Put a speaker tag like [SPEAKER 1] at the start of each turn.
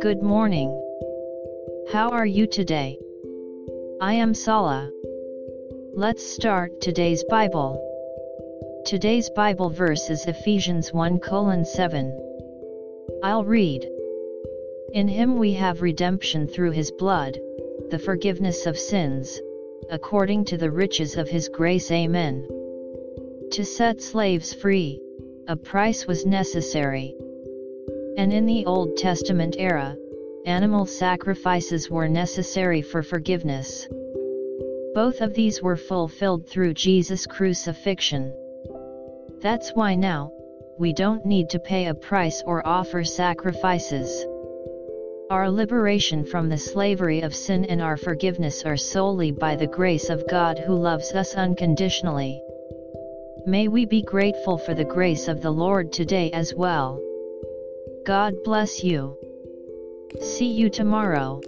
[SPEAKER 1] Good morning. How are you today? I am Sala. Let's start today's Bible. Today's Bible verse is Ephesians 1 7. I'll read. In him we have redemption through his blood, the forgiveness of sins, according to the riches of his grace. Amen. To set slaves free, a price was necessary. And in the Old Testament era, animal sacrifices were necessary for forgiveness. Both of these were fulfilled through Jesus' crucifixion. That's why now, we don't need to pay a price or offer sacrifices. Our liberation from the slavery of sin and our forgiveness are solely by the grace of God who loves us unconditionally. May we be grateful for the grace of the Lord today as well. God bless you. See you tomorrow.